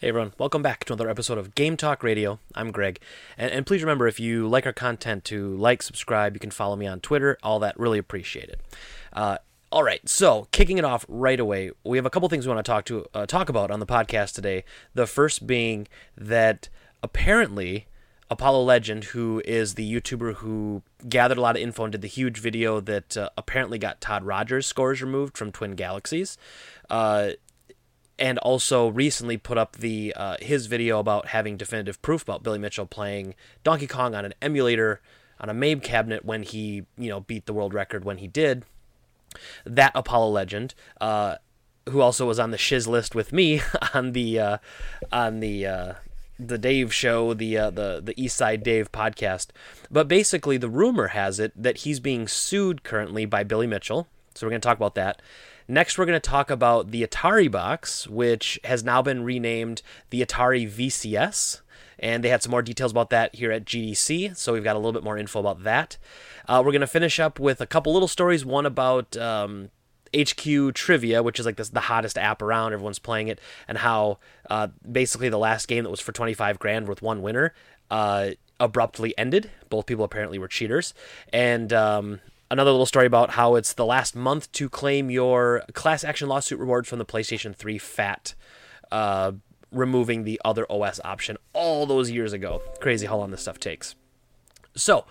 Hey everyone, welcome back to another episode of Game Talk Radio. I'm Greg. And, and, please remember if you like our content to like, subscribe, you can follow me on Twitter, all that, really appreciate it. Uh, all right, so kicking it off right away, we have a couple things we want to talk to uh, talk about on the podcast today. The first being that apparently Apollo Legend, who is the YouTuber who gathered a lot of info and did the huge video that uh, apparently got Todd Rogers' scores removed from Twin Galaxies, uh, and also recently put up the uh, his video about having definitive proof about Billy Mitchell playing Donkey Kong on an emulator on a MAME cabinet when he you know beat the world record when he did. That Apollo legend, uh, who also was on the shiz list with me on the uh, on the uh, the Dave show, the uh, the the East Side Dave podcast. But basically, the rumor has it that he's being sued currently by Billy Mitchell. So we're going to talk about that. Next, we're going to talk about the Atari box, which has now been renamed the Atari VCS. And they had some more details about that here at GDC, so we've got a little bit more info about that. Uh, we're going to finish up with a couple little stories. One about um, HQ Trivia, which is like this, the hottest app around. Everyone's playing it, and how uh, basically the last game that was for 25 grand with one winner uh, abruptly ended. Both people apparently were cheaters. And um, another little story about how it's the last month to claim your class action lawsuit rewards from the PlayStation 3 FAT, uh, removing the other OS option all those years ago. Crazy how long this stuff takes. So,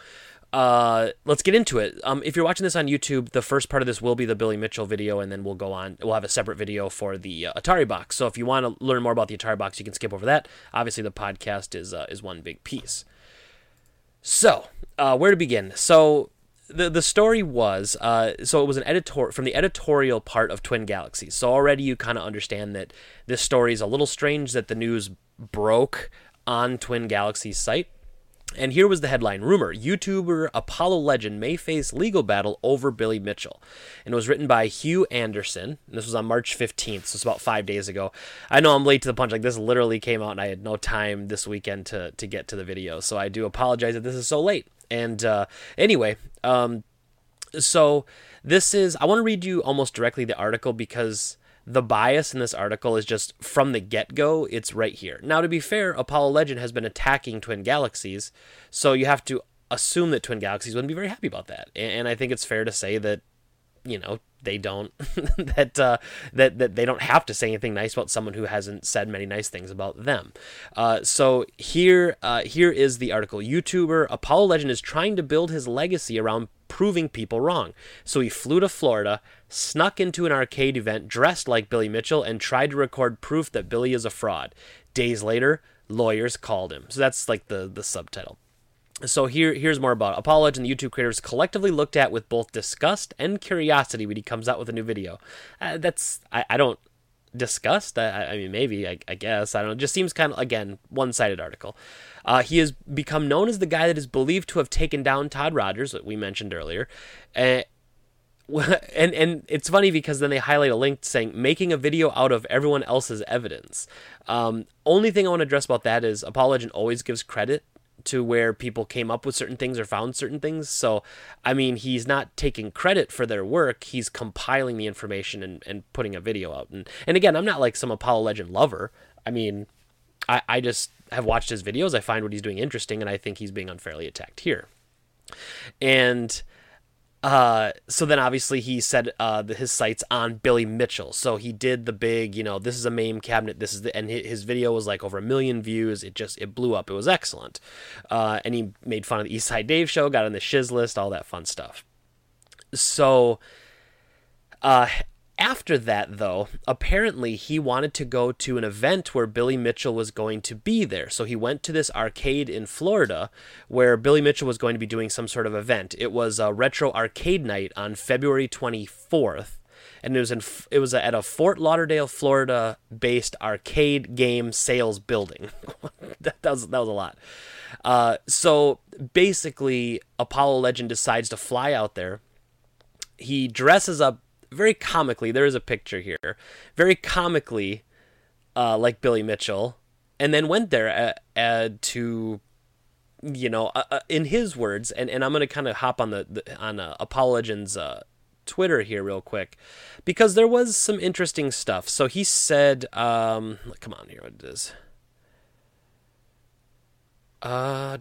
uh, let's get into it. Um, if you're watching this on YouTube, the first part of this will be the Billy Mitchell video, and then we'll go on. We'll have a separate video for the uh, Atari box. So if you want to learn more about the Atari box, you can skip over that. Obviously, the podcast is uh, is one big piece. So, uh, where to begin? So the the story was uh, so it was an editor from the editorial part of Twin Galaxies. So already you kind of understand that this story is a little strange that the news broke on Twin Galaxies site. And here was the headline Rumor YouTuber Apollo Legend may face legal battle over Billy Mitchell. And it was written by Hugh Anderson. And this was on March 15th, so it's about five days ago. I know I'm late to the punch. Like, this literally came out, and I had no time this weekend to, to get to the video. So I do apologize that this is so late. And uh, anyway, um, so this is, I want to read you almost directly the article because the bias in this article is just from the get go, it's right here. Now, to be fair, Apollo Legend has been attacking Twin Galaxies, so you have to assume that Twin Galaxies wouldn't be very happy about that. And I think it's fair to say that, you know, they don't that uh, that that they don't have to say anything nice about someone who hasn't said many nice things about them. Uh, so here uh, here is the article. YouTuber Apollo Legend is trying to build his legacy around proving people wrong. So he flew to Florida, snuck into an arcade event dressed like Billy Mitchell, and tried to record proof that Billy is a fraud. Days later, lawyers called him. So that's like the the subtitle so here here's more about Apollo and the YouTube creators collectively looked at with both disgust and curiosity when he comes out with a new video. Uh, that's I, I don't disgust. I, I mean maybe I, I, guess I don't know. It just seems kind of again one sided article. Uh, he has become known as the guy that is believed to have taken down Todd Rogers, that we mentioned earlier. Uh, and and it's funny because then they highlight a link saying making a video out of everyone else's evidence. Um, only thing I want to address about that is Apollo Legend always gives credit to where people came up with certain things or found certain things. So, I mean, he's not taking credit for their work. He's compiling the information and, and putting a video out. And, and again, I'm not like some Apollo Legend lover. I mean, I, I just have watched his videos. I find what he's doing interesting, and I think he's being unfairly attacked here. And uh, so then obviously he said uh, his sights on Billy Mitchell. So he did the big, you know, this is a MAME cabinet. This is the, and his video was like over a million views. It just, it blew up. It was excellent. Uh, and he made fun of the East Side Dave show, got on the shiz list, all that fun stuff. So, uh, after that, though, apparently he wanted to go to an event where Billy Mitchell was going to be there. So he went to this arcade in Florida where Billy Mitchell was going to be doing some sort of event. It was a retro arcade night on February 24th. And it was in it was at a Fort Lauderdale, Florida based arcade game sales building. that, was that was a lot. Uh, so basically, Apollo Legend decides to fly out there. He dresses up very comically. There is a picture here, very comically, uh, like Billy Mitchell, and then went there uh, uh, to, you know, uh, uh, in his words, and, and I'm gonna kind of hop on the, the on uh, Legend's Twitter here real quick because there was some interesting stuff. So he said, um, come on here, what it is. Uh,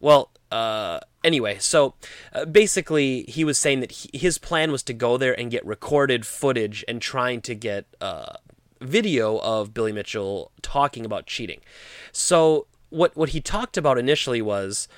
well, uh, anyway, so uh, basically, he was saying that he, his plan was to go there and get recorded footage and trying to get uh, video of Billy Mitchell talking about cheating. So what what he talked about initially was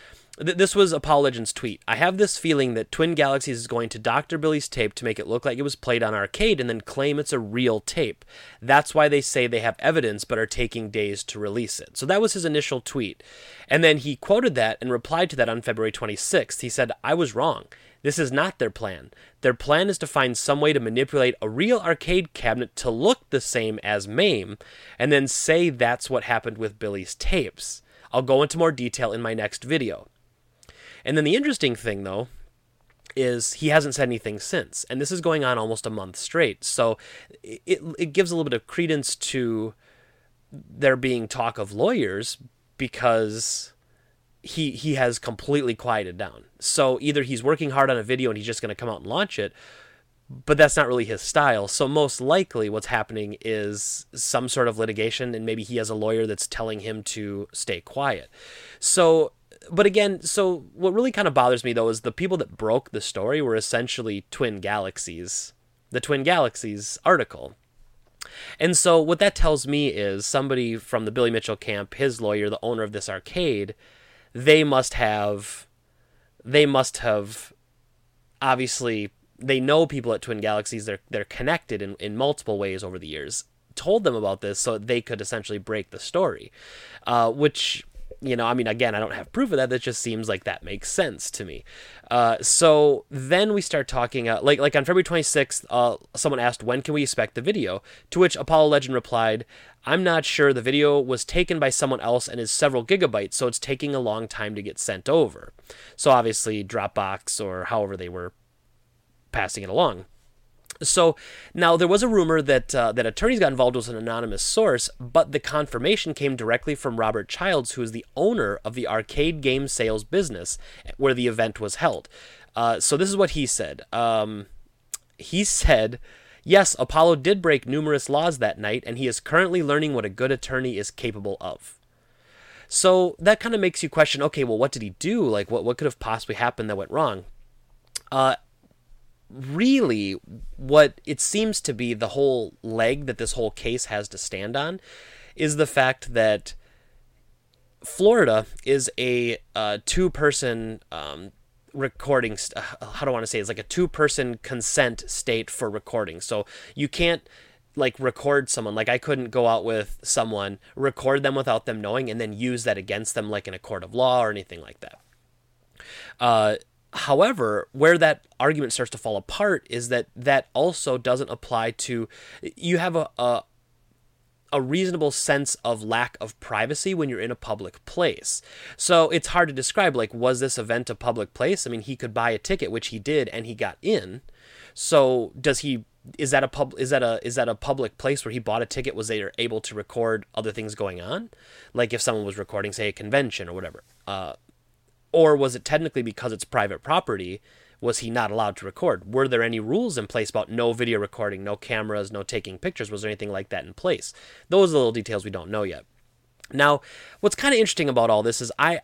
th- this was Apollo Legends tweet. I have this feeling that Twin Galaxies is going to doctor Billy's tape to make it look like it was played on arcade and then claim it's a real tape. That's why they say they have evidence but are taking days to release it. So that was his initial tweet. And then he quoted that and replied to that on February 26th. He said, I was wrong. This is not their plan. Their plan is to find some way to manipulate a real arcade cabinet to look the same as MAME, and then say that's what happened with Billy's tapes. I'll go into more detail in my next video. And then the interesting thing, though, is he hasn't said anything since, and this is going on almost a month straight. So it it gives a little bit of credence to there being talk of lawyers because he he has completely quieted down. So either he's working hard on a video and he's just going to come out and launch it, but that's not really his style. So most likely what's happening is some sort of litigation and maybe he has a lawyer that's telling him to stay quiet. So but again, so what really kind of bothers me though is the people that broke the story were essentially Twin Galaxies. The Twin Galaxies article. And so what that tells me is somebody from the Billy Mitchell camp, his lawyer, the owner of this arcade, they must have they must have obviously they know people at Twin Galaxies. They're they're connected in, in multiple ways over the years. Told them about this so they could essentially break the story, uh, which you know, I mean, again, I don't have proof of that. That just seems like that makes sense to me. Uh, so then we start talking, uh, like like on February 26th, uh, someone asked, when can we expect the video? To which Apollo Legend replied, I'm not sure. The video was taken by someone else and is several gigabytes, so it's taking a long time to get sent over. So obviously Dropbox or however they were passing it along. So now there was a rumor that uh, that attorneys got involved with an anonymous source, but the confirmation came directly from Robert Childs, who is the owner of the arcade game sales business where the event was held. Uh, so this is what he said. Um, he said. Yes, Apollo did break numerous laws that night, and he is currently learning what a good attorney is capable of. So that kind of makes you question okay, well, what did he do? Like, what, what could have possibly happened that went wrong? Uh, really what it seems to be the whole leg that this whole case has to stand on is the fact that Florida is a uh, two person um, recording st- uh, how do I want to say it's like a two person consent state for recording. So you can't like record someone. Like I couldn't go out with someone record them without them knowing and then use that against them like in a court of law or anything like that. Uh, However, where that argument starts to fall apart is that that also doesn't apply to you have a, a a reasonable sense of lack of privacy when you're in a public place. So it's hard to describe like was this event a public place? I mean, he could buy a ticket which he did and he got in. So does he is that a pub is that a is that a public place where he bought a ticket was they able to record other things going on? Like if someone was recording say a convention or whatever. Uh or was it technically because it's private property? Was he not allowed to record? Were there any rules in place about no video recording, no cameras, no taking pictures? Was there anything like that in place? Those are the little details we don't know yet. Now, what's kind of interesting about all this is I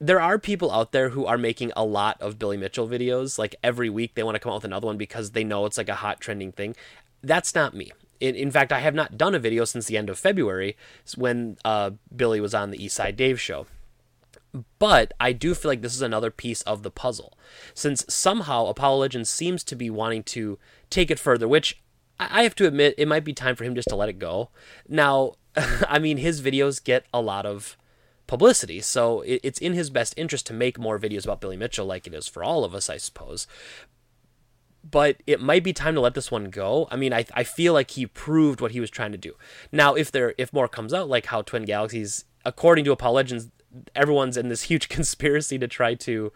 there are people out there who are making a lot of Billy Mitchell videos. Like every week they want to come out with another one because they know it's like a hot trending thing. That's not me. In, in fact, I have not done a video since the end of February when uh, Billy was on the Eastside Dave show. But I do feel like this is another piece of the puzzle. Since somehow Apollo Legends seems to be wanting to take it further, which I have to admit, it might be time for him just to let it go. Now, I mean, his videos get a lot of publicity, so it's in his best interest to make more videos about Billy Mitchell, like it is for all of us, I suppose. But it might be time to let this one go. I mean, I, I feel like he proved what he was trying to do. Now, if there if more comes out, like how Twin Galaxies, according to Apollo Legends, everyone's in this huge conspiracy to try to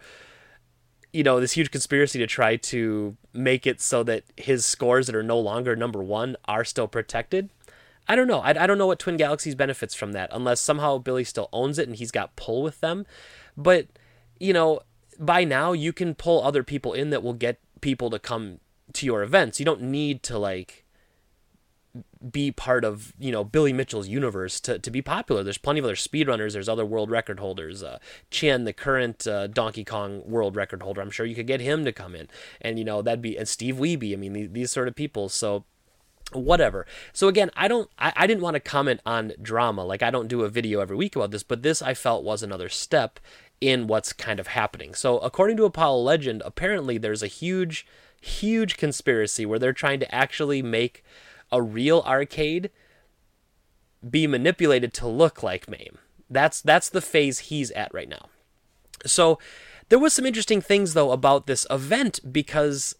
you know this huge conspiracy to try to make it so that his scores that are no longer number one are still protected. I don't know. I, I don't know what twin galaxies benefits from that unless somehow billy still owns it and he's got pull with them. But you know by now you can pull other people in that will get people to come to your events. You don't need to like be part of you know Billy Mitchell's universe to, to be popular. There's plenty of other speedrunners. There's other world record holders. Uh, Chen, the current uh, Donkey Kong world record holder, I'm sure you could get him to come in, and you know that'd be and Steve Wiebe. I mean these, these sort of people. So whatever so again i don't I, I didn't want to comment on drama like i don't do a video every week about this but this i felt was another step in what's kind of happening so according to apollo legend apparently there's a huge huge conspiracy where they're trying to actually make a real arcade be manipulated to look like MAME. That's that's the phase he's at right now. So there was some interesting things though about this event because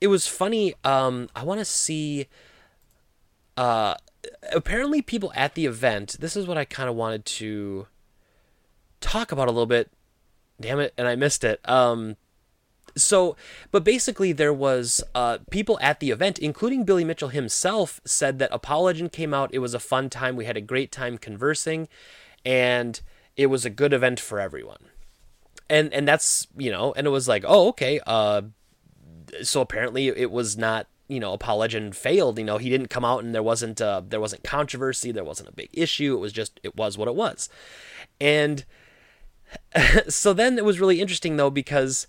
it was funny. Um, I want to see. Uh, apparently, people at the event. This is what I kind of wanted to talk about a little bit. Damn it, and I missed it. Um, so but basically there was uh, people at the event including billy mitchell himself said that apollo came out. It was a fun time. We had a great time conversing and it was a good event for everyone. And and that's you know and it was like oh okay uh so apparently it was not you know apollo failed you know he didn't come out and there wasn't uh there wasn't controversy there wasn't a big issue it was just it was what it was. And so then it was really interesting though because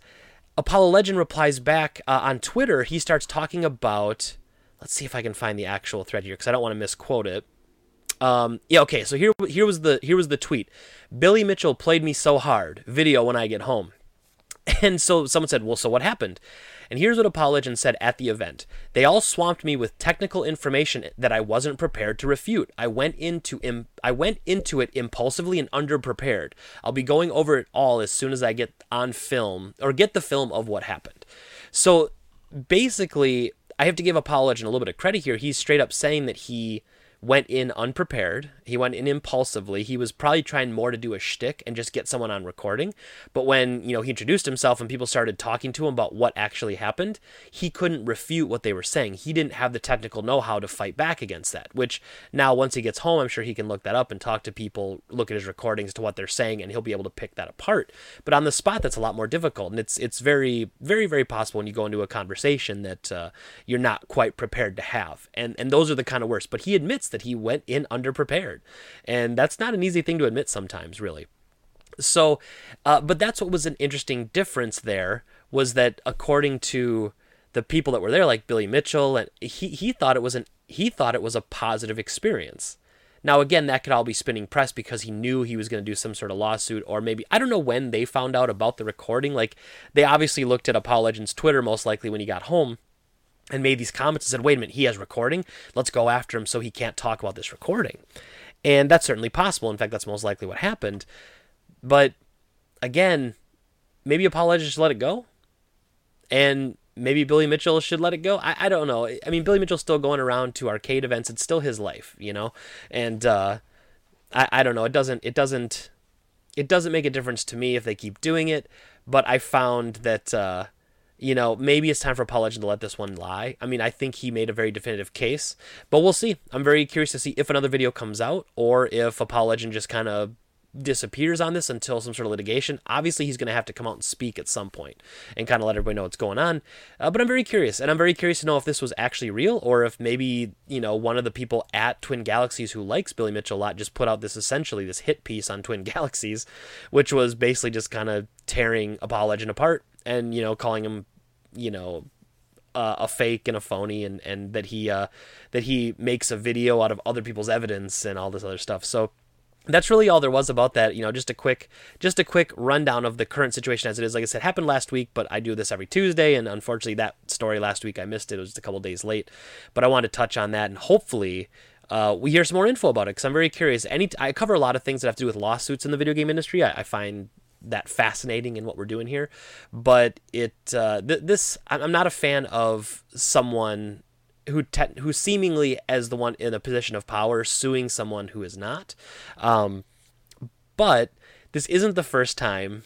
Apollo Legend replies back uh, on Twitter. He starts talking about. Let's see if I can find the actual thread here because I don't want to misquote it. Um, yeah, okay. So here, here was the here was the tweet. Billy Mitchell played me so hard. Video when I get home. And so someone said, "Well, so what happened?" And here's what Apollo Legend said at the event. They all swamped me with technical information that I wasn't prepared to refute. I went into Im- I went into it impulsively and underprepared. I'll be going over it all as soon as I get on film or get the film of what happened. So basically, I have to give Apollo Legend a little bit of credit here. He's straight up saying that he went in unprepared. He went in impulsively. He was probably trying more to do a shtick and just get someone on recording. But when you know he introduced himself and people started talking to him about what actually happened, he couldn't refute what they were saying. He didn't have the technical know-how to fight back against that. Which now, once he gets home, I'm sure he can look that up and talk to people, look at his recordings to what they're saying, and he'll be able to pick that apart. But on the spot, that's a lot more difficult, and it's it's very very very possible when you go into a conversation that uh, you're not quite prepared to have, and and those are the kind of worst. But he admits that he went in underprepared. And that's not an easy thing to admit sometimes, really. So, uh, but that's what was an interesting difference there was that according to the people that were there, like Billy Mitchell, and he, he thought it was an he thought it was a positive experience. Now, again, that could all be spinning press because he knew he was going to do some sort of lawsuit, or maybe I don't know when they found out about the recording. Like they obviously looked at Apollo Legend's Twitter most likely when he got home, and made these comments and said, wait a minute, he has recording. Let's go after him so he can't talk about this recording. And that's certainly possible. In fact, that's most likely what happened. But again, maybe Apollo just let it go. And maybe Billy Mitchell should let it go. I, I don't know. I mean, Billy Mitchell's still going around to arcade events. It's still his life, you know? And uh, I, I don't know. It doesn't, it doesn't, it doesn't make a difference to me if they keep doing it. But I found that, uh, you know, maybe it's time for Apollo Legend to let this one lie. I mean, I think he made a very definitive case, but we'll see. I'm very curious to see if another video comes out or if Apollo Legend just kind of disappears on this until some sort of litigation. Obviously, he's going to have to come out and speak at some point and kind of let everybody know what's going on. Uh, but I'm very curious, and I'm very curious to know if this was actually real or if maybe you know one of the people at Twin Galaxies who likes Billy Mitchell a lot just put out this essentially this hit piece on Twin Galaxies, which was basically just kind of tearing Apollo Legend apart and you know calling him you know uh, a fake and a phony and and that he uh, that he makes a video out of other people's evidence and all this other stuff. So that's really all there was about that. You know just a quick just a quick rundown of the current situation as it is. Like i said happened last week but i do this every tuesday. And unfortunately that story last week i missed it. It was just a couple days late. But i wanted to touch on that. And hopefully uh, we hear some more info about it because i'm very curious. Any i cover a lot of things that have to do with lawsuits in the video game industry. I, I find that fascinating in what we're doing here. But it uh, th- this I'm not a fan of someone who te- who seemingly as the one in a position of power suing someone who is not. Um, but this isn't the first time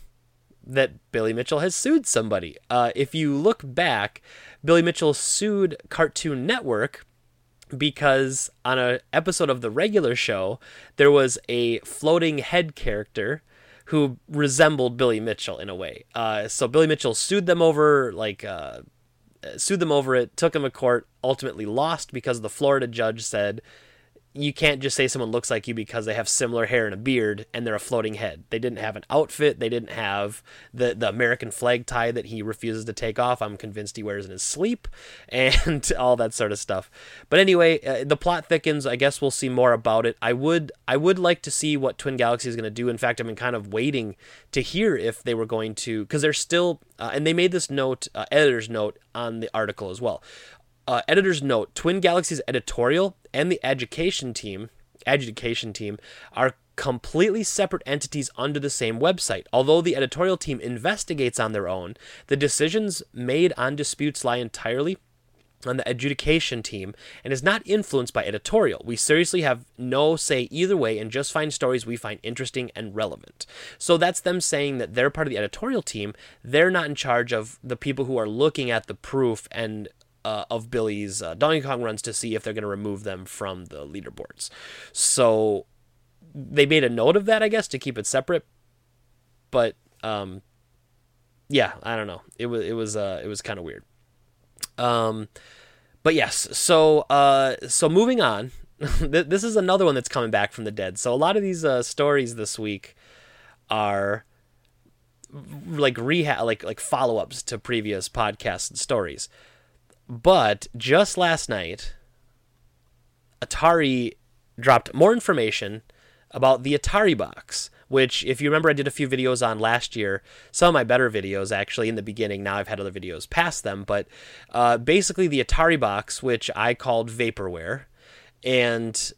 that Billy Mitchell has sued somebody. Uh, if you look back, Billy Mitchell sued Cartoon Network because on an episode of the regular show, there was a floating head character who resembled Billy Mitchell in a way. Uh, so Billy Mitchell sued them over like uh, sued them over it, took them to court, ultimately lost because the Florida judge said you can't just say someone looks like you because they have similar hair and a beard and they're a floating head. They didn't have an outfit. They didn't have the, the American flag tie that he refuses to take off. I'm convinced he wears in his sleep and all that sort of stuff. But anyway, uh, the plot thickens. I guess we'll see more about it. I would I would like to see what Twin Galaxy is going to do. In fact, I've been kind of waiting to hear if they were going to because they're still uh, and they made this note, uh, editor's note on the article as well uh, editor's note Twin Galaxy's editorial and the education team, education team, are completely separate entities under the same website. Although the editorial team investigates on their own, the decisions made on disputes lie entirely on the adjudication team and is not influenced by editorial. We seriously have no say either way and just find stories we find interesting and relevant. So that's them saying that they're part of the editorial team. They're not in charge of the people who are looking at the proof and uh, of Billy's uh, Donkey Kong runs to see if they're going to remove them from the leaderboards. So they made a note of that, I guess, to keep it separate. But um, yeah, I don't know. It was it was uh, it was kind of weird. Um, but yes, so uh, so moving on. this is another one that's coming back from the dead. So a lot of these uh, stories this week are like rehab, like like follow ups to previous podcasts and stories. But just last night, Atari dropped more information about the Atari box, which, if you remember, I did a few videos on last year. Some of my better videos, actually, in the beginning. Now I've had other videos past them. But uh, basically, the Atari box, which I called Vaporware, and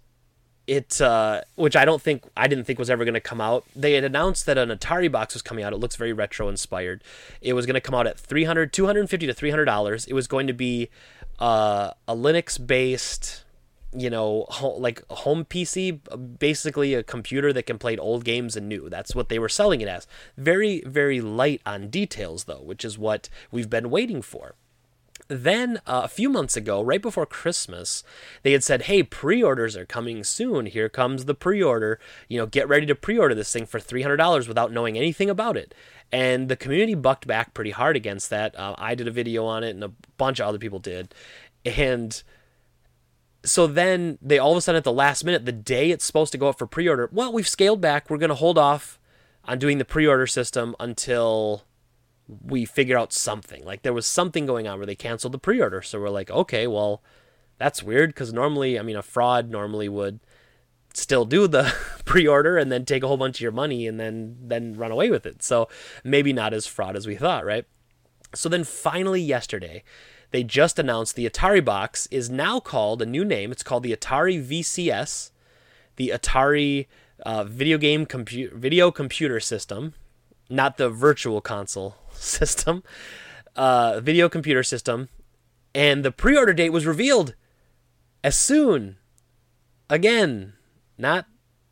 it uh, which I don't think I didn't think was ever going to come out. They had announced that an Atari box was coming out. It looks very retro inspired. It was going to come out at 300 250 to 300 dollars. It was going to be uh, a Linux based you know ho- like home PC basically a computer that can play old games and new. That's what they were selling it as. Very very light on details though, which is what we've been waiting for. Then uh, a few months ago, right before Christmas, they had said, "Hey, pre-orders are coming soon. Here comes the pre-order. You know, get ready to pre-order this thing for three hundred dollars without knowing anything about it." And the community bucked back pretty hard against that. Uh, I did a video on it, and a bunch of other people did. And so then they all of a sudden at the last minute, the day it's supposed to go up for pre-order, well, we've scaled back. We're going to hold off on doing the pre-order system until we figure out something. Like there was something going on where they canceled the pre-order. So we're like, okay, well, that's weird because normally, I mean, a fraud normally would still do the pre-order and then take a whole bunch of your money and then then run away with it. So maybe not as fraud as we thought, right? So then finally yesterday, they just announced the Atari box is now called a new name. It's called the Atari VCS, the Atari uh, video game compu- video computer system, not the virtual console system, uh, video computer system, and the pre-order date was revealed as soon. Again, not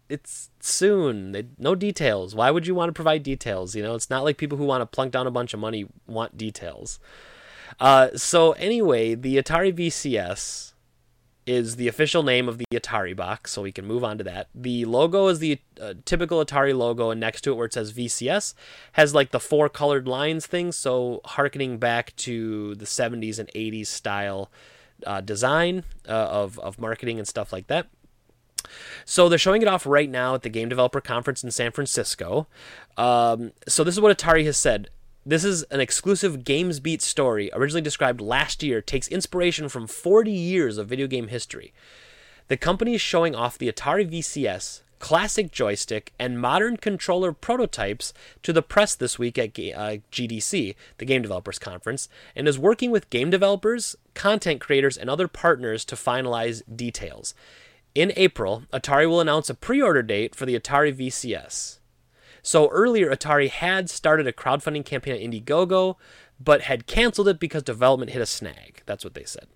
it's soon. They, no details. Why would you want to provide details? You know, it's not like people who want to plunk down a bunch of money want details. Uh, so anyway, the Atari VCS is the official name of the Atari box, so we can move on to that. The logo is the uh, typical Atari logo, and next to it, where it says VCS, has like the four colored lines thing, so harkening back to the 70s and 80s style uh, design uh, of, of marketing and stuff like that. So they're showing it off right now at the Game Developer Conference in San Francisco. Um, so this is what Atari has said. This is an exclusive Games Beat story, originally described last year, takes inspiration from 40 years of video game history. The company is showing off the Atari VCS, classic joystick, and modern controller prototypes to the press this week at uh, GDC, the Game Developers Conference, and is working with game developers, content creators, and other partners to finalize details. In April, Atari will announce a pre order date for the Atari VCS. So earlier, Atari had started a crowdfunding campaign on Indiegogo, but had canceled it because development hit a snag. That's what they said.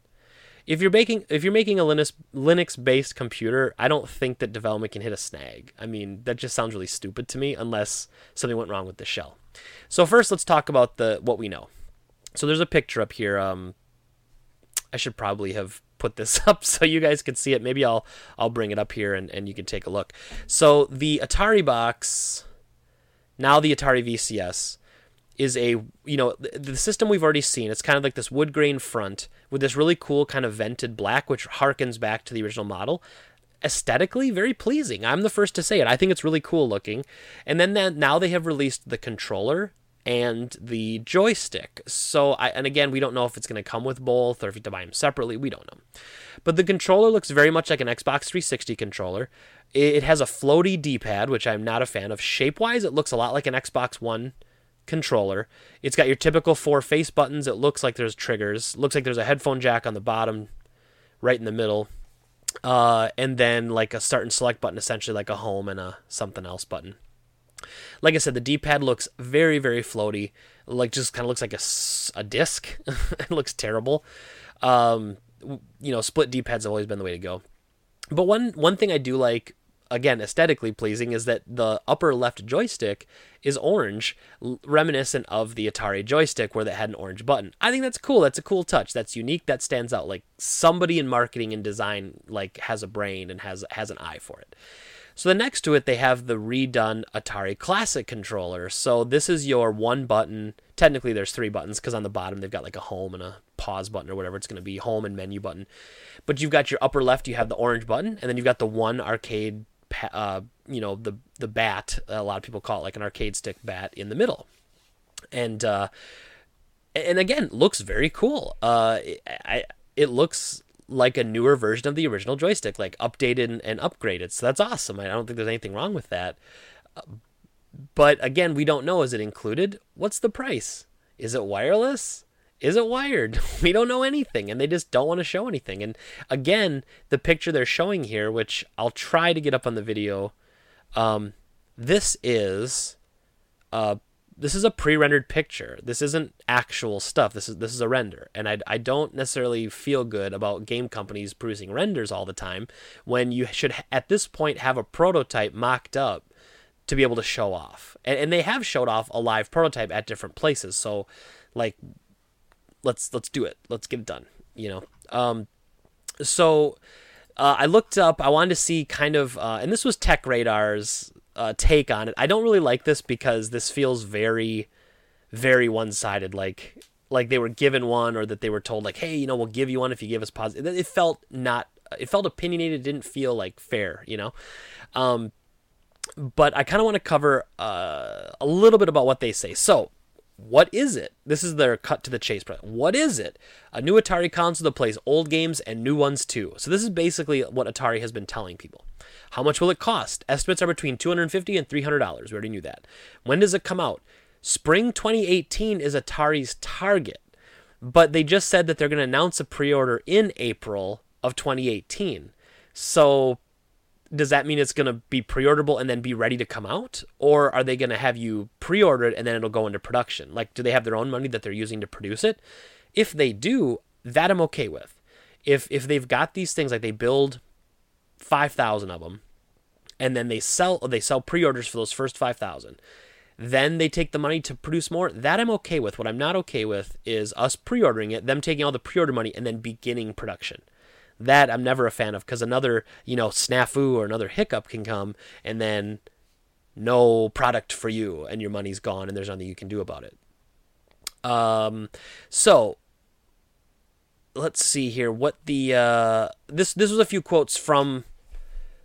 If you're making if you're making a Linux Linux based computer, I don't think that development can hit a snag. I mean, that just sounds really stupid to me unless something went wrong with the shell. So first, let's talk about the what we know. So there's a picture up here. Um, I should probably have put this up so you guys can see it. Maybe I'll I'll bring it up here and, and you can take a look. So the Atari box now the Atari VCS is a you know the, system we've already seen. It's kind of like this wood grain front with this really cool kind of vented black, which harkens back to the original model. Aesthetically, very pleasing. I'm the first to say it. I think it's really cool looking. And then, then now they have released the controller and the joystick. So, I, and again, we don't know if it's going to come with both or if you have to buy them separately. We don't know. But the controller looks very much like an Xbox 360 controller. It has a floaty D pad, which I'm not a fan of. Shape wise, it looks a lot like an Xbox One controller. It's got your typical four face buttons. It looks like there's triggers. looks like there's a headphone jack on the bottom, right in the middle. Uh, and then like a start and select button, essentially like a home and a something else button. Like I said, the D-pad looks very, very floaty. Like just kind of looks like a, a disc. it looks terrible. Um, you know, split D-pads have always been the way to go. But one one thing I do like again aesthetically pleasing is that the upper left joystick is orange reminiscent of the atari joystick where they had an orange button i think that's cool that's a cool touch that's unique that stands out like somebody in marketing and design like has a brain and has has an eye for it so then next to it they have the redone atari classic controller. So this is your one button. Technically there's three buttons because on the bottom they've got like a home and a pause button or whatever it's going to be home and menu button. But you've got your upper left you have the orange button and then you've got the one arcade uh, you know the the bat a lot of people call it like an arcade stick bat in the middle. And uh, and again looks very cool. Uh, I, it looks like a newer version of the original joystick like updated and, and upgraded. So that's awesome. I don't think there's anything wrong with that. But again we don't know is it included? What's the price? Is it wireless? Is it wired? We don't know anything, and they just don't want to show anything. And again, the picture they're showing here, which I'll try to get up on the video, um, this is uh, this is a pre-rendered picture. This isn't actual stuff. This is this is a render, and I I don't necessarily feel good about game companies producing renders all the time when you should at this point have a prototype mocked up to be able to show off. And, and they have showed off a live prototype at different places. So like let's let's do it. Let's get it done. You know. Um, so uh, I looked up. I wanted to see kind of, uh, and this was Tech Radar's uh, take on it. I don't really like this because this feels very, very one sided. Like like they were given one, or that they were told like, hey, you know, we'll give you one if you give us positive. It felt not. It felt opinionated. It didn't feel like fair. You know. Um, but I kind of want to cover uh, a little bit about what they say. So what is it? This is their cut to the chase. What is it? A new Atari console that plays old games and new ones too. So this is basically what Atari has been telling people. How much will it cost? Estimates are between $250 and $300. We already knew that. When does it come out? Spring 2018 is Atari's target. But they just said that they're going to announce a pre-order in April of 2018. So does that mean it's going to be pre-orderable and then be ready to come out? Or are they going to have you pre-order it and then it'll go into production? Like do they have their own money that they're using to produce it? If they do that i'm okay with. If if they've got these things like they build 5000 of them and then they sell they sell pre-orders for those first 5000 then they take the money to produce more that i'm okay with. What i'm not okay with is us pre-ordering it them taking all the pre-order money and then beginning production that I'm never a fan of because another, you know, snafu or another hiccup can come and then no product for you and your money's gone and there's nothing you can do about it. Um, so let's see here what the uh, this this was a few quotes from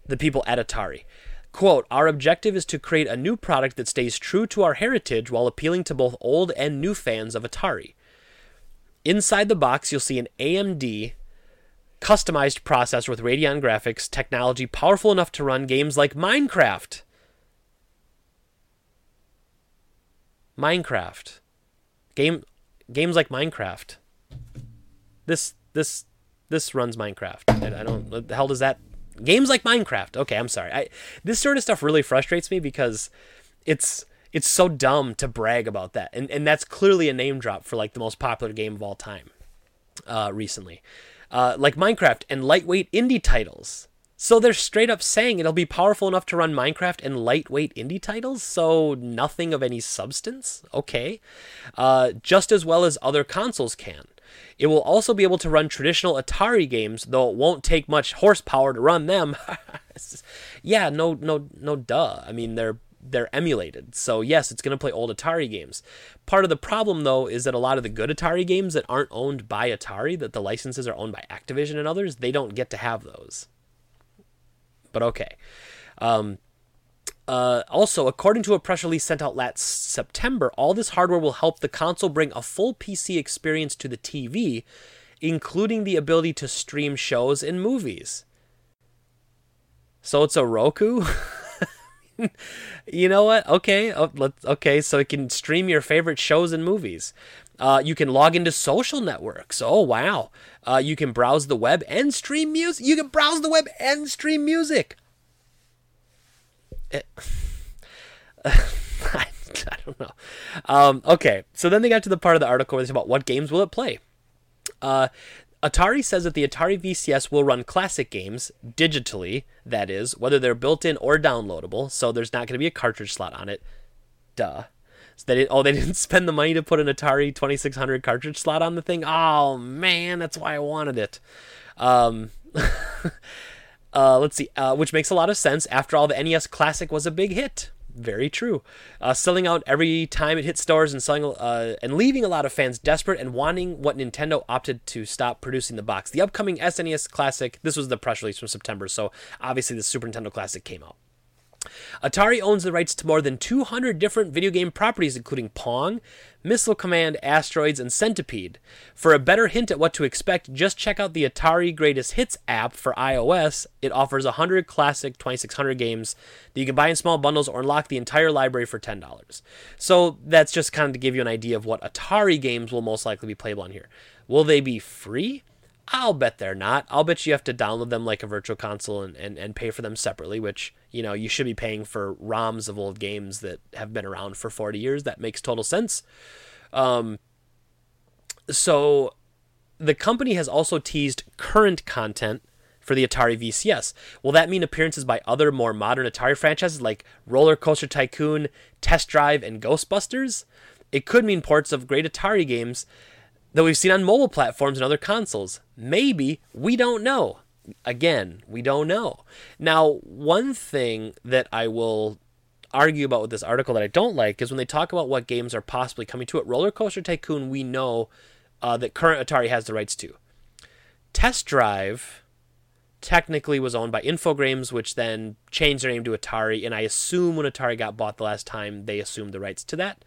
the people at Atari. Quote, Our objective is to create a new product that stays true to our heritage while appealing to both old and new fans of Atari. Inside the box, you'll see an AMD customized processor with Radeon graphics technology powerful enough to run games like Minecraft. Minecraft. Game games like Minecraft. This this this runs Minecraft. I, I don't what the hell does that games like Minecraft. Okay, I'm sorry. I this sort of stuff really frustrates me because it's it's so dumb to brag about that. And and that's clearly a name drop for like the most popular game of all time uh recently uh, like Minecraft and lightweight indie titles. So they're straight up saying it'll be powerful enough to run Minecraft and lightweight indie titles, so nothing of any substance? Okay. Uh, just as well as other consoles can. It will also be able to run traditional Atari games, though it won't take much horsepower to run them. yeah, no, no, no, duh. I mean, they're they're emulated. So yes, it's going to play old Atari games. Part of the problem though is that a lot of the good Atari games that aren't owned by Atari, that the licenses are owned by Activision and others, they don't get to have those. But okay. Um, uh, also, according to a press release sent out last September, all this hardware will help the console bring a full PC experience to the TV, including the ability to stream shows and movies. So it's a Roku? you know what? Okay, oh, let's, okay, so it can stream your favorite shows and movies. Uh, you can log into social networks. Oh wow! Uh, you can browse the web and stream music. You can browse the web and stream music. It, I, I, don't know. Um, okay, so then they got to the part of the article where they talk about what games will it play. Uh, Atari says that the Atari VCS will run classic games digitally, that is, whether they're built in or downloadable, so there's not going to be a cartridge slot on it. Duh. So they didn't, oh, they didn't spend the money to put an Atari 2600 cartridge slot on the thing? Oh, man, that's why I wanted it. Um, uh, let's see, uh, which makes a lot of sense. After all, the NES Classic was a big hit. Very true. Uh, selling out every time it hit stores and selling uh, and leaving a lot of fans desperate and wanting what Nintendo opted to stop producing the box. The upcoming SNES Classic. This was the press release from September, so obviously the Super Nintendo Classic came out. Atari owns the rights to more than 200 different video game properties, including Pong, Missile Command, Asteroids, and Centipede. For a better hint at what to expect, just check out the Atari Greatest Hits app for iOS. It offers 100 classic 2600 games that you can buy in small bundles or unlock the entire library for $10. So that's just kind of to give you an idea of what Atari games will most likely be playable on here. Will they be free? I'll bet they're not. I'll bet you have to download them like a virtual console and, and, and pay for them separately, which, you know, you should be paying for ROMs of old games that have been around for 40 years. That makes total sense. Um, so the company has also teased current content for the Atari VCS. Will that mean appearances by other more modern Atari franchises like Roller Coaster Tycoon, Test Drive, and Ghostbusters? It could mean ports of great Atari games that we've seen on mobile platforms and other consoles. Maybe, we don't know. Again, we don't know. Now, one thing that I will argue about with this article that I don't like is when they talk about what games are possibly coming to it. Roller Coaster Tycoon, we know uh, that current Atari has the rights to. Test Drive technically was owned by Infogrames, which then changed their name to Atari, and I assume when Atari got bought the last time, they assumed the rights to that.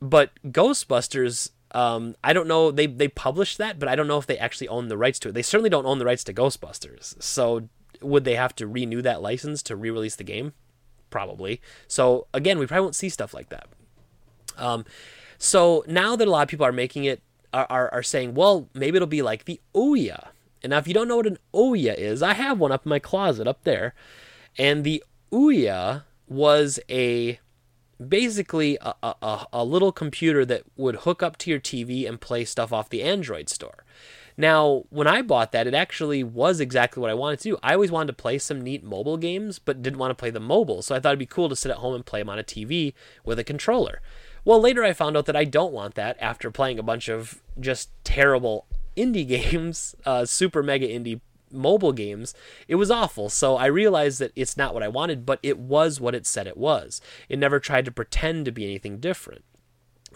But Ghostbusters um, I don't know. They they published that, but I don't know if they actually own the rights to it. They certainly don't own the rights to Ghostbusters. So would they have to renew that license to re-release the game? Probably. So again, we probably won't see stuff like that. Um, so now that a lot of people are making it, are, are, are saying, well, maybe it'll be like the Ouya. And now, if you don't know what an Ouya is, I have one up in my closet up there. And the Ouya was a basically a, a, a, little computer that would hook up to your TV and play stuff off the Android store. Now, when I bought that, it actually was exactly what I wanted to do. I always wanted to play some neat mobile games, but didn't want to play them mobile, so I thought it'd be cool to sit at home and play them on a TV with a controller. Well, later I found out that I don't want that after playing a bunch of just terrible indie games, uh, super mega indie mobile games, it was awful. So I realized that it's not what I wanted, but it was what it said it was. It never tried to pretend to be anything different.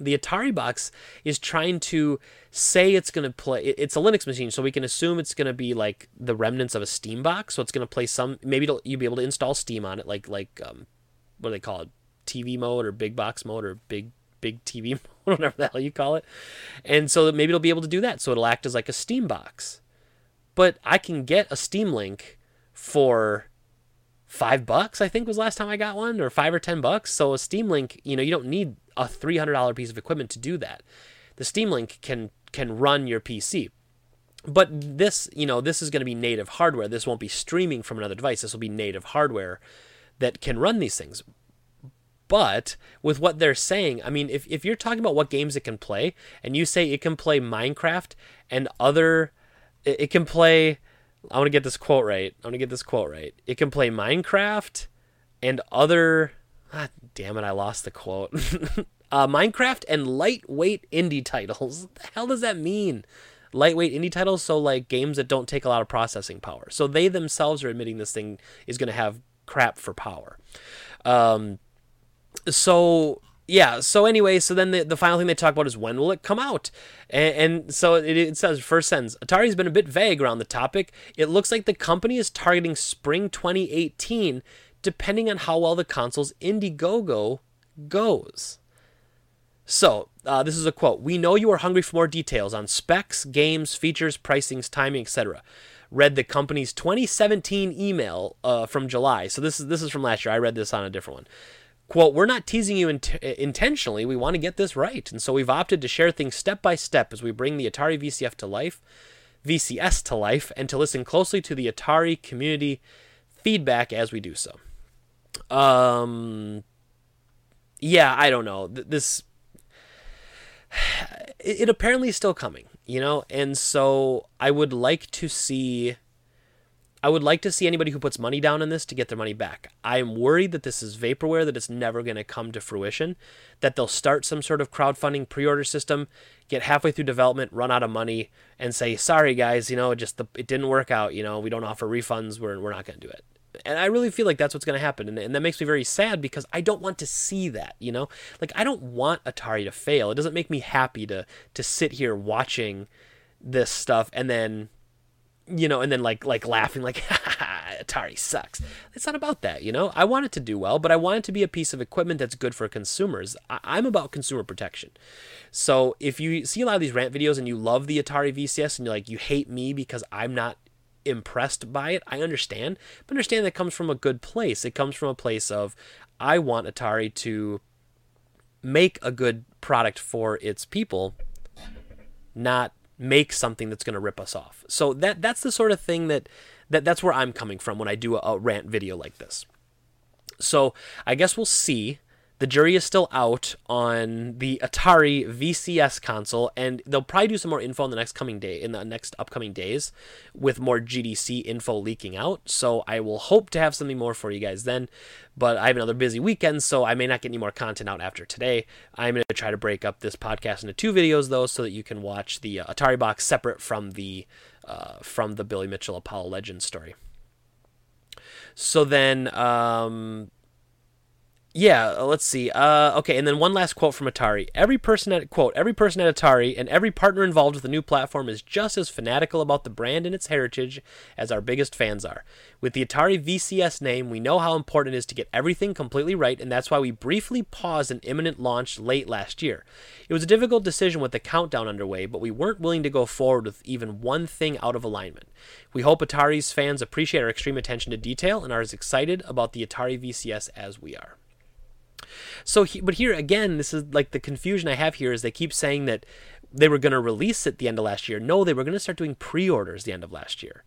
The Atari box is trying to say it's going to play. It's a Linux machine, so we can assume it's going to be like the remnants of a Steam box. So it's going to play some. Maybe you'll be able to install Steam on it, like like um, what do they call it? TV mode or big box mode or big big TV mode, whatever the hell you call it. And so maybe it'll be able to do that. So it'll act as like a Steam box but I can get a Steam Link for five bucks. I think was last time I got one, or five or ten bucks. So a Steam Link, you know, you don't need a three hundred dollar piece of equipment to do that. The Steam Link can can run your PC. But this, you know, this is going to be native hardware. This won't be streaming from another device. This will be native hardware that can run these things. But with what they're saying, I mean, if, if you're talking about what games it can play, and you say it can play Minecraft and other it, it can play. I want to get this quote right. I want to get this quote right. It can play Minecraft and other. Ah, damn it! I lost the quote. uh, Minecraft and lightweight indie titles. What the hell does that mean? Lightweight indie titles, so like games that don't take a lot of processing power. So they themselves are admitting this thing is going to have crap for power. Um, so yeah. So anyway, so then the, the final thing they talk about is when will it come out? And, and so it, it says first sentence Atari's been a bit vague around the topic. It looks like the company is targeting spring 2018, depending on how well the console's Indiegogo goes. So, uh, this is a quote. We know you are hungry for more details on specs, games, features, pricings, timing, etc. Read the company's 2017 email uh, from July. So this is this is from last year. I read this on a different one. Quote, we're not teasing you int- intentionally. We want to get this right. And so we've opted to share things step by step as we bring the Atari VCF to life, VCS to life, and to listen closely to the Atari community feedback as we do so. Um, yeah, I don't know. This it, it apparently is still coming, you know, and so I would like to see. I would like to see anybody who puts money down on this to get their money back. I'm worried that this is vaporware, that it's never going to come to fruition, that they'll start some sort of crowdfunding pre-order system, get halfway through development, run out of money, and say, "Sorry guys, you know, it just the, it didn't work out. You know, we don't offer refunds. We're we're not going to do it." and I really feel like that's what's going to happen, and, and that makes me very sad because I don't want to see that. You know, like I don't want Atari to fail. It doesn't make me happy to to sit here watching this stuff and then you know and then like like laughing like atari sucks it's not about that you know i want it to do well but i want it to be a piece of equipment that's good for consumers I- am about consumer protection so if you see a lot of these rant videos and you love the atari vcs and you're like you hate me because i'm not impressed by it. I understand, but understand that comes from a good place. It comes from a place of I want Atari to make a good product for its people, not make something that's going to rip us off. So that that's the sort of thing that that that's where I'm coming from when I do a, a rant video like this. So I guess we'll see the jury is still out on the Atari VCS console, and they'll probably do some more info in the next coming day, in the next upcoming days, with more GDC info leaking out. So I will hope to have something more for you guys then. But I have another busy weekend, so I may not get any more content out after today. I'm going to try to break up this podcast into two videos though, so that you can watch the uh, Atari box separate from the uh, from the Billy Mitchell Apollo Legends story. So then, um, yeah, uh, let's see. Uh, okay, and then one last quote from Atari. Every person at quote, every person at Atari and every partner involved with the new platform is just as fanatical about the brand and its heritage as our biggest fans are. With the Atari VCS name, we know how important it is to get everything completely right, and that's why we briefly paused an imminent launch late last year. It was a difficult decision with the countdown underway, but we weren't willing to go forward with even one thing out of alignment. We hope Atari's fans appreciate our extreme attention to detail and are as excited about the Atari VCS as we are. So, he, but here again, this is like the confusion I have here is they keep saying that they were going to release it the end of last year. No, they were going to start doing pre-orders the end of last year.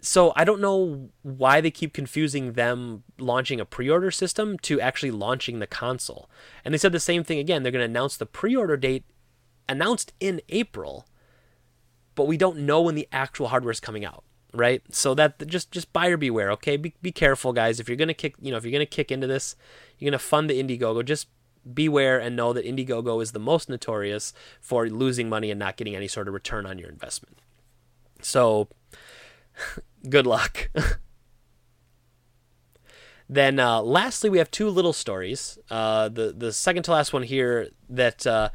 So I don't know why they keep confusing them launching a pre-order system to actually launching the console. And they said the same thing again. They're going to announce the pre-order date announced in April, but we don't know when the actual hardware is coming out right? So that just just buyer beware, okay? Be, be careful, guys. If you're gonna kick, you know, if you're gonna kick into this, you're gonna fund the Indiegogo. Just beware and know that Indiegogo is the most notorious for losing money and not getting any sort of return on your investment. So, good luck. then, uh, lastly, we have two little stories. Uh, the the second to last one here that. Uh,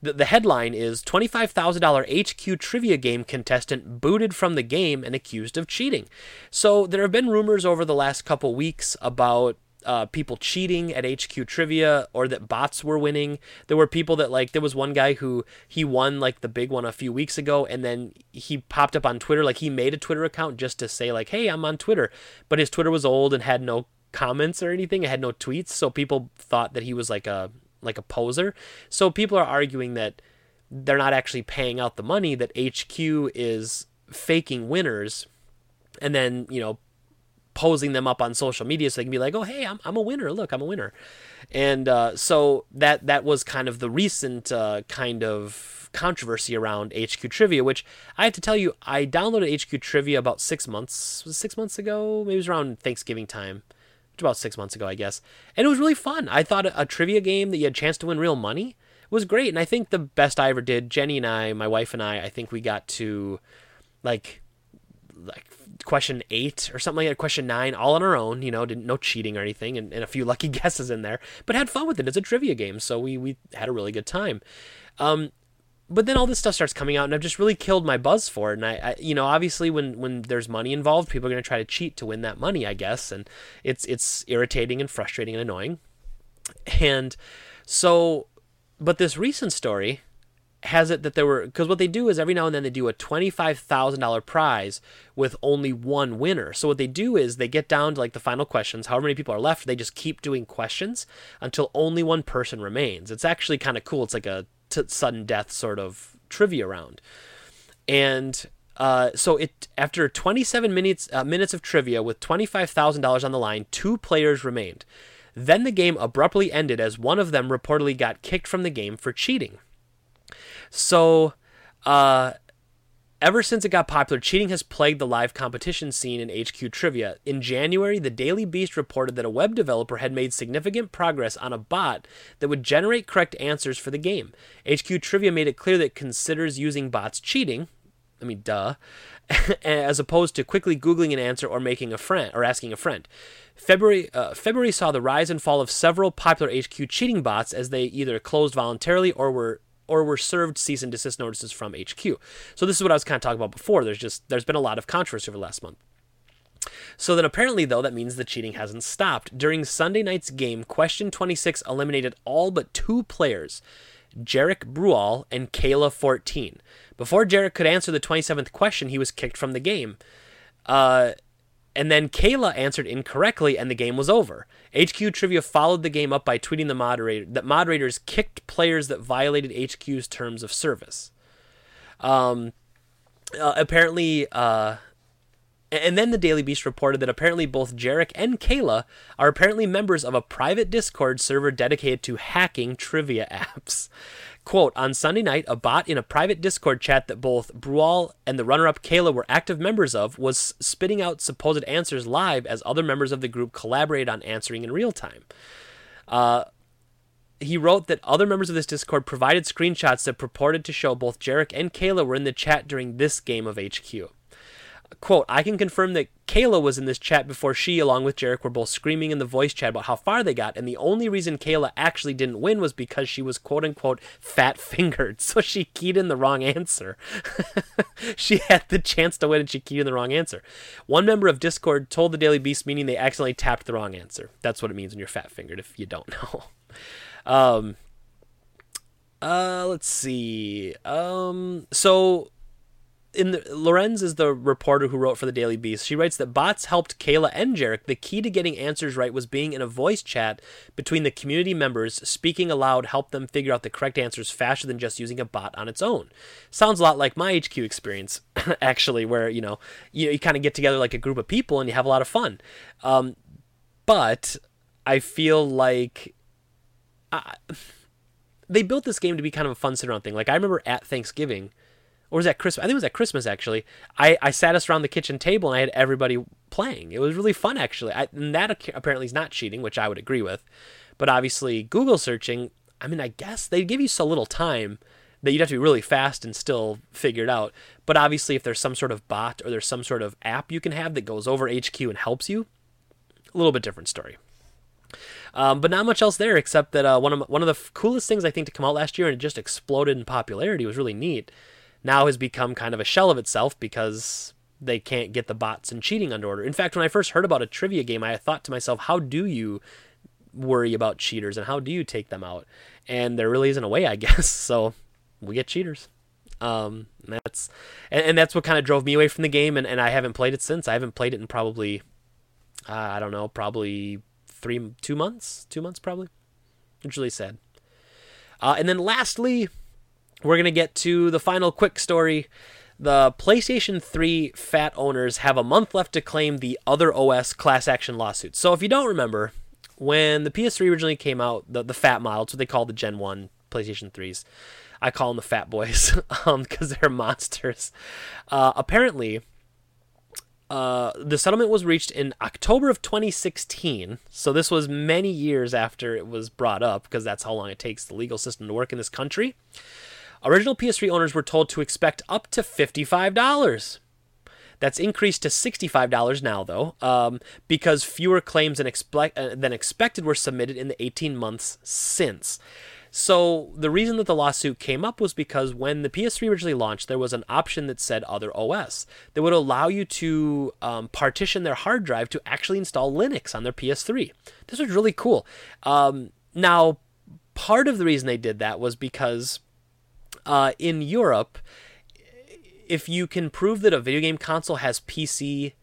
the, the headline is $25,000 HQ trivia game contestant booted from the game and accused of cheating. So there have been rumors over the last couple weeks about uh, people cheating at HQ trivia or that bots were winning. There were people that like there was one guy who he won like the big one a few weeks ago and then he popped up on Twitter like he made a Twitter account just to say like hey I'm on Twitter but his Twitter was old and had no comments or anything it had no tweets so people thought that he was like a like a poser. So people are arguing that they're not actually paying out the money that HQ is faking winners and then, you know, posing them up on social media so they can be like, "Oh, hey, I'm I'm a winner. Look, I'm a winner." And uh, so that that was kind of the recent uh, kind of controversy around HQ Trivia, which I have to tell you, I downloaded HQ Trivia about six months, six months ago, maybe it was around Thanksgiving time about six months ago, I guess. And it was really fun. I thought a, a trivia game that you had a chance to win real money was great. And I think the best I ever did, Jenny and I, my wife and I, I think we got to like like question eight or something like that, question nine, all on our own. You know, didn't no cheating or anything, and, and a few lucky guesses in there, but had fun with it. It's a trivia game, so we we had a really good time. Um, but then all this stuff starts coming out, and I've just really killed my buzz for it. And I, I you know, obviously when when there's money involved, people are going to try to cheat to win that money, I guess, and it's it's irritating and frustrating and annoying. And so, but this recent story has it that there were because what they do is every now and then they do a $25,000 prize with only one winner. So what they do is they get down to like the final questions, however many people are left, they just keep doing questions until only one person remains. It's actually kind of cool. It's like a t- sudden death sort of trivia round. And uh, so it after 27 minutes uh, minutes of trivia with $25,000 on the line, two players remained. Then the game abruptly ended as one of them reportedly got kicked from the game for cheating. So, uh, ever since it got popular, cheating has plagued the live competition scene in HQ Trivia. In January, the Daily Beast reported that a web developer had made significant progress on a bot that would generate correct answers for the game. HQ Trivia made it clear that it considers using bots cheating. I mean, duh. as opposed to quickly googling an answer or making a friend or asking a friend. February uh, February saw the rise and fall of several popular HQ cheating bots as they either closed voluntarily or were or were served cease and desist notices from HQ. So this is what I was kind of talking about before. There's just there's been a lot of controversy over the last month. So then apparently though that means the cheating hasn't stopped. During Sunday night's game, question 26 eliminated all but two players, Jarek Brual and Kayla 14. Before Jarek could answer the 27th question, he was kicked from the game. Uh, and then Kayla answered incorrectly, and the game was over. HQ Trivia followed the game up by tweeting the moderator that moderators kicked players that violated HQ's terms of service. Um, uh, apparently, uh, and then the Daily Beast reported that apparently both Jarek and Kayla are apparently members of a private Discord server dedicated to hacking trivia apps. Quote, on Sunday night, a bot in a private Discord chat that both Brual and the runner up Kayla were active members of was spitting out supposed answers live as other members of the group collaborated on answering in real time. Uh, he wrote that other members of this Discord provided screenshots that purported to show both Jarek and Kayla were in the chat during this game of HQ. Quote, I can confirm that Kayla was in this chat before she, along with Jarek, were both screaming in the voice chat about how far they got, and the only reason Kayla actually didn't win was because she was quote unquote fat fingered, so she keyed in the wrong answer. she had the chance to win and she keyed in the wrong answer. One member of Discord told the Daily Beast, meaning they accidentally tapped the wrong answer. That's what it means when you're fat fingered, if you don't know. Um, uh, let's see. Um, so in the, Lorenz is the reporter who wrote for the Daily Beast. She writes that bots helped Kayla and Jarek. The key to getting answers right was being in a voice chat between the community members. Speaking aloud helped them figure out the correct answers faster than just using a bot on its own. Sounds a lot like my HQ experience, actually, where you know you, you kind of get together like a group of people and you have a lot of fun. Um, but I feel like. I, they built this game to be kind of a fun sit around thing. Like I remember at Thanksgiving, or was that Christmas? I think it was at Christmas actually. I, I sat us around the kitchen table and I had everybody playing. It was really fun actually. I, and that apparently is not cheating, which I would agree with. But obviously, Google searching. I mean, I guess they give you so little time that you'd have to be really fast and still figure it out. But obviously, if there's some sort of bot or there's some sort of app you can have that goes over HQ and helps you, a little bit different story. Um, but not much else there except that uh, one of one of the coolest things I think to come out last year and it just exploded in popularity was really neat now has become kind of a shell of itself because they can't get the bots and cheating under order. In fact, when I first heard about a trivia game, I thought to myself, how do you worry about cheaters and how do you take them out? And there really isn't a way, I guess. So we get cheaters. Um, that's and, and that's what kind of drove me away from the game, and, and I haven't played it since. I haven't played it in probably uh, I don't know, probably three, two months, two months probably. It's really sad. Uh, and then lastly, we're going to get to the final quick story. The PlayStation 3 fat owners have a month left to claim the other OS class action lawsuit. So if you don't remember, when the PS3 originally came out, the, the fat model, it's what they call the Gen 1 PlayStation 3s. I call them the fat boys because um, they're monsters. Uh, apparently, uh, the settlement was reached in October of 2016. So this was many years after it was brought up because that's how long it takes the legal system to work in this country. Original PS3 owners were told to expect up to $55. That's increased to $65 now, though, um, because fewer claims than, expe- uh, than expected were submitted in the 18 months since. So the reason that the lawsuit came up was because when the PS3 originally launched, there was an option that said other OS that would allow you to um, partition their hard drive to actually install Linux on their PS3. This was really cool. Um, now, part of the reason they did that was because uh, in Europe, if you can prove that a video game console has PC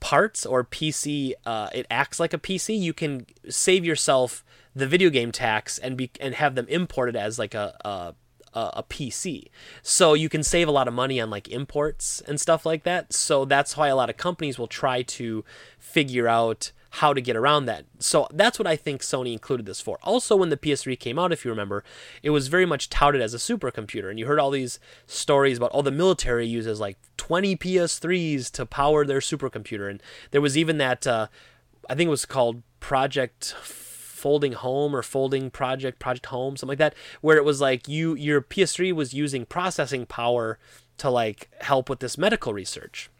parts or PC, uh, it acts like a PC, you can save yourself the video game tax and be and have them imported as like a, a a PC. So you can save a lot of money on like imports and stuff like that. So that's why a lot of companies will try to figure out how to get around that. So that's what I think Sony included this for. Also, when the PS3 came out, if you remember, it was very much touted as a supercomputer. And you heard all these stories about, oh, the military uses like 20 PS3s to power their supercomputer. And there was even that, uh, I think it was called Project folding home or folding project project home something like that where it was like you your ps3 was using processing power to like help with this medical research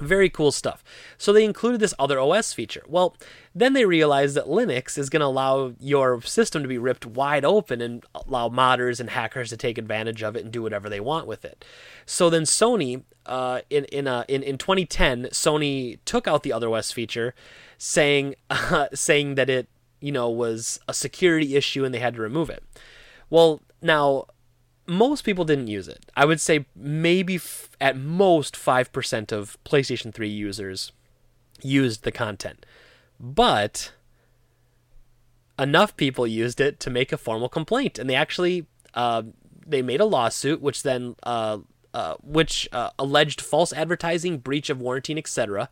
very cool stuff. So they included this other OS feature. Well, then they realized that Linux is going to allow your system to be ripped wide open and allow modders and hackers to take advantage of it and do whatever they want with it. So then Sony, uh, in in, uh, in in 2010, Sony took out the other OS feature, saying uh, saying that it you know, was a security issue and they had to remove it. Well, now most people didn't use it. I would say maybe f- at most 5% of PlayStation 3 users used the content. But enough people used it to make a formal complaint and they actually uh, they made a lawsuit which then uh, uh, which uh, alleged false advertising, breach of warranty, etc.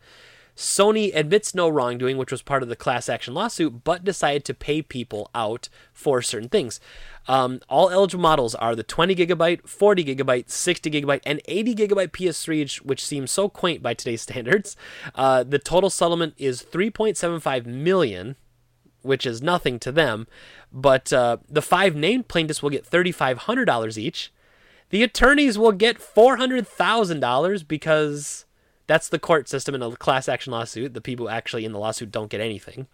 Sony admits no wrongdoing, which was part of the class action lawsuit, but decided to pay people out for certain things. Um, all eligible models are the 20 gigabyte, 40 gigabyte, 60 gigabyte, and 80 gigabyte PS3, which seems so quaint by today's standards. Uh, the total settlement is 3.75 million, which is nothing to them. But uh, the five named plaintiffs will get $3,500 each. The attorneys will get $400,000 because that's the court system in a class action lawsuit. The people actually in the lawsuit don't get anything.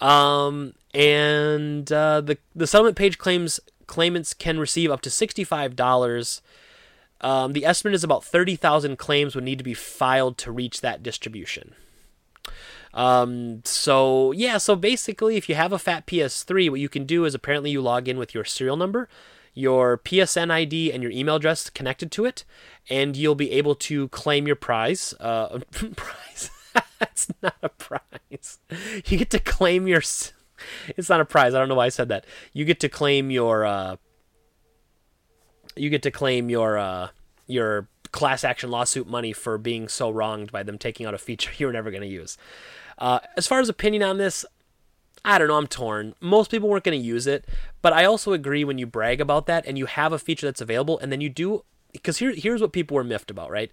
Um, and uh, the the settlement page claims claimants can receive up to sixty five dollars. Um, the estimate is about thirty thousand claims would need to be filed to reach that distribution. Um, so yeah, so basically, if you have a fat PS3, what you can do is apparently you log in with your serial number, your PSN ID, and your email address connected to it, and you'll be able to claim your prize. Uh, prize. That's not a prize. You get to claim your. It's not a prize. I don't know why I said that. You get to claim your. Uh, you get to claim your uh, your class action lawsuit money for being so wronged by them taking out a feature you were never going to use. Uh, as far as opinion on this, I don't know, I'm torn. Most people weren't going to use it, but I also agree when you brag about that and you have a feature that's available and then you do because here here's what people were miffed about, right?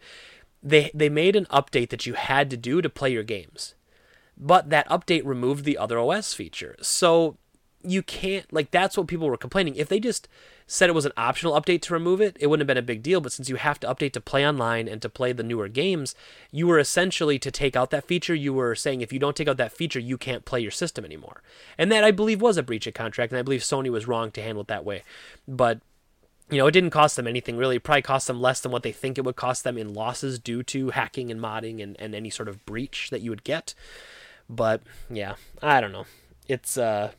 They they made an update that you had to do to play your games. But that update removed the other OS feature. So you can't like that's what people were complaining. If they just said it was an optional update to remove it, it wouldn't have been a big deal. But since you have to update to play online and to play the newer games, you were essentially to take out that feature. You were saying if you don't take out that feature, you can't play your system anymore. And that I believe was a breach of contract, and I believe Sony was wrong to handle it that way. But you know, it didn't cost them anything really. It probably cost them less than what they think it would cost them in losses due to hacking and modding and, and any sort of breach that you would get. But yeah, I don't know. It's uh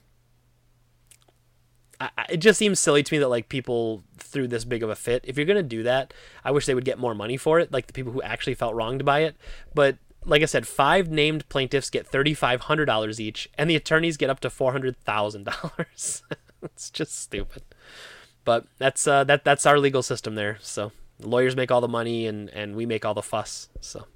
I, it just seems silly to me that like people threw this big of a fit. If you're gonna do that, I wish they would get more money for it, like the people who actually felt wronged by it. But like I said, five named plaintiffs get thirty five hundred dollars each, and the attorneys get up to four hundred thousand dollars. it's just stupid. But that's uh, that that's our legal system there. So the lawyers make all the money, and and we make all the fuss. So.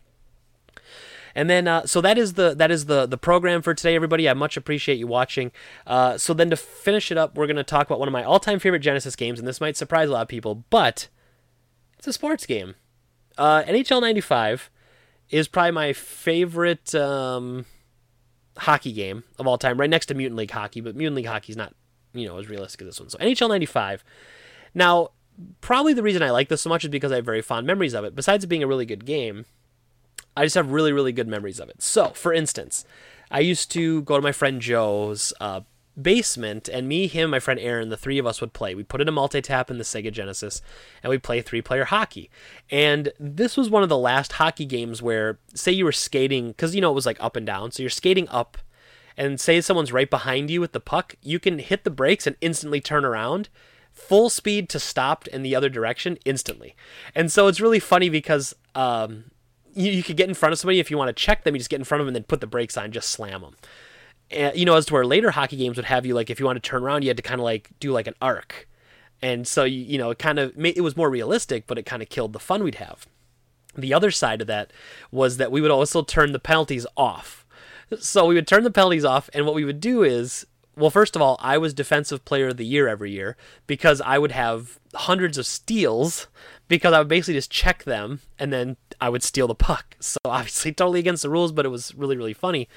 And then, uh, so that is the that is the the program for today, everybody. I much appreciate you watching. Uh, so then, to finish it up, we're going to talk about one of my all-time favorite Genesis games, and this might surprise a lot of people, but it's a sports game. Uh, NHL '95 is probably my favorite um, hockey game of all time, right next to Mutant League Hockey. But Mutant League Hockey is not, you know, as realistic as this one. So NHL '95. Now, probably the reason I like this so much is because I have very fond memories of it. Besides it being a really good game, I just have really, really good memories of it. So, for instance, I used to go to my friend Joe's uh, basement, and me, him, my friend Aaron, the three of us would play. We put in a multi tap in the Sega Genesis, and we play three player hockey. And this was one of the last hockey games where, say, you were skating, because you know it was like up and down, so you're skating up, and say someone's right behind you with the puck, you can hit the brakes and instantly turn around. Full speed to stopped in the other direction instantly. And so it's really funny because um, you, you could get in front of somebody if you want to check them. You just get in front of them and then put the brakes on, just slam them. And, you know, as to where later hockey games would have you like if you want to turn around, you had to kind of like do like an arc, and so you, you know it kind of it was more realistic, but it kind of killed the fun we'd have. The other side of that was that we would also turn the penalties off. So we would turn the penalties off, and what we would do is well, first of all, I was defensive player of the year every year because I would have hundreds of steals because I would basically just check them and then I would steal the puck. So obviously totally against the rules, but it was really really funny.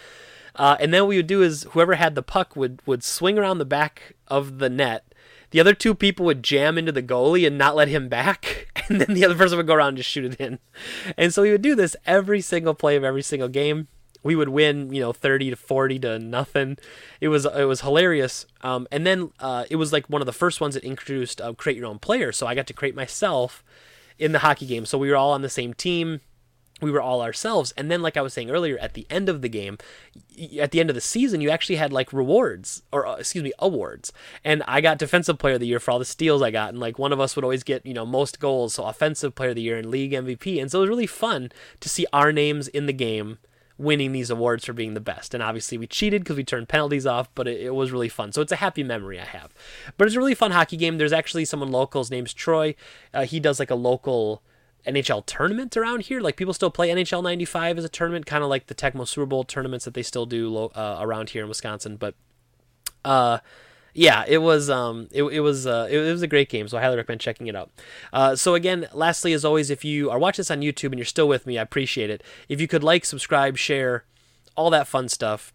Uh, and then what we would do is whoever had the puck would would swing around the back of the net. The other two people would jam into the goalie and not let him back, and then the other person would go around and just shoot it in. And so we would do this every single play of every single game. We would win, you know, thirty to forty to nothing. It was it was hilarious. Um, and then uh, it was like one of the first ones that introduced uh, create your own player. So I got to create myself in the hockey game. So we were all on the same team we were all ourselves and then like i was saying earlier at the end of the game at the end of the season you actually had like rewards or uh, excuse me awards and i got defensive player of the year for all the steals i got and like one of us would always get you know most goals so offensive player of the year and league mvp and so it was really fun to see our names in the game winning these awards for being the best. And obviously we cheated because we turned penalties off but it, it, was really fun. So it's a happy memory i have. But it's a really fun hockey game. There's actually someone local his name's troy. Uh, he does like a local NHL tournament around here. Like people still play NHL 95 as a tournament, kind of like the Tecmo Super Bowl tournaments that they still do uh, around here in Wisconsin. But uh, yeah, it was um, it, it was uh, it, it, was a great game, so I highly recommend checking it out. Uh, so again, lastly, as always, if you are watching this on YouTube and you're still with me, I appreciate it. If you could like, subscribe, share, all that fun stuff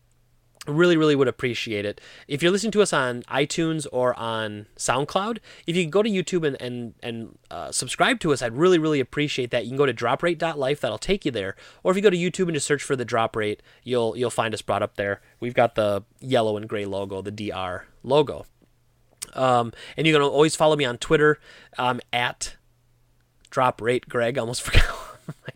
really really would appreciate it. If you're listening to us on itunes or on soundcloud if you go to youtube and and, and uh, subscribe to us i'd really really appreciate that. You can go to droprate.life that'll take you there. Or if you go to youtube and just search for the drop rate you'll you'll find us brought up there. We've got the yellow and gray logo the dr logo. Um, and you can always follow me on twitter. Um, at drop rate greg almost forgot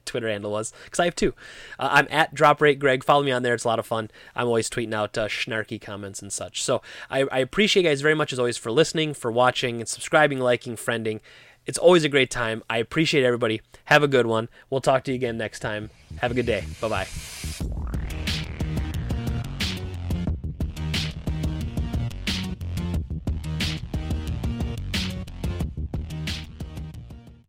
Twitter handle was because I have two. Uh, I'm at Drop Rate Greg. Follow me on there; it's a lot of fun. I'm always tweeting out uh, snarky comments and such. So I, I appreciate you guys very much as always for listening, for watching, and subscribing, liking, friending. It's always a great time. I appreciate everybody. Have a good one. We'll talk to you again next time. Have a good day. Bye bye.